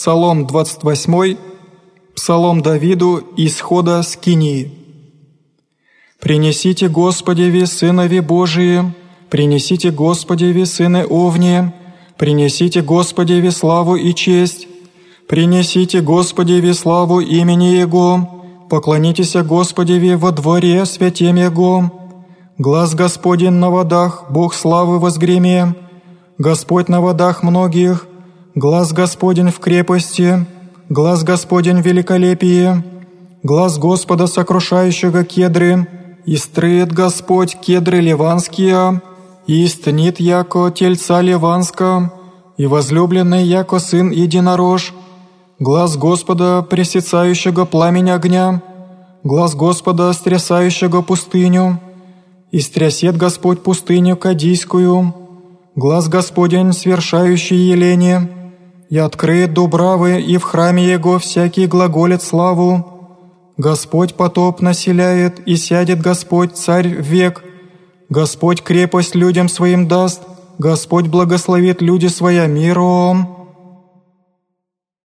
Псалом 28, Псалом Давиду, исхода с Кинии. «Принесите Господеви, Сынови Божии, принесите Господеви, Сыны Овни, принесите Господеви славу и честь, принесите Господеви славу имени Его, поклонитесь Господеви во дворе святем Его, глаз Господень на водах, Бог славы возгреме, Господь на водах многих, глаз Господень в крепости, глаз Господень в великолепии, глаз Господа сокрушающего кедры, и строит Господь кедры ливанские, и истнит яко тельца ливанска, и возлюбленный яко сын единорож, глаз Господа, пресецающего пламень огня, глаз Господа, стрясающего пустыню, и стрясет Господь пустыню Кадийскую, глаз Господень, свершающий еление, и открыет дубравы, и в храме Его всякий глаголит славу. Господь потоп населяет, и сядет Господь царь век. Господь крепость людям своим даст, Господь благословит люди своя миром.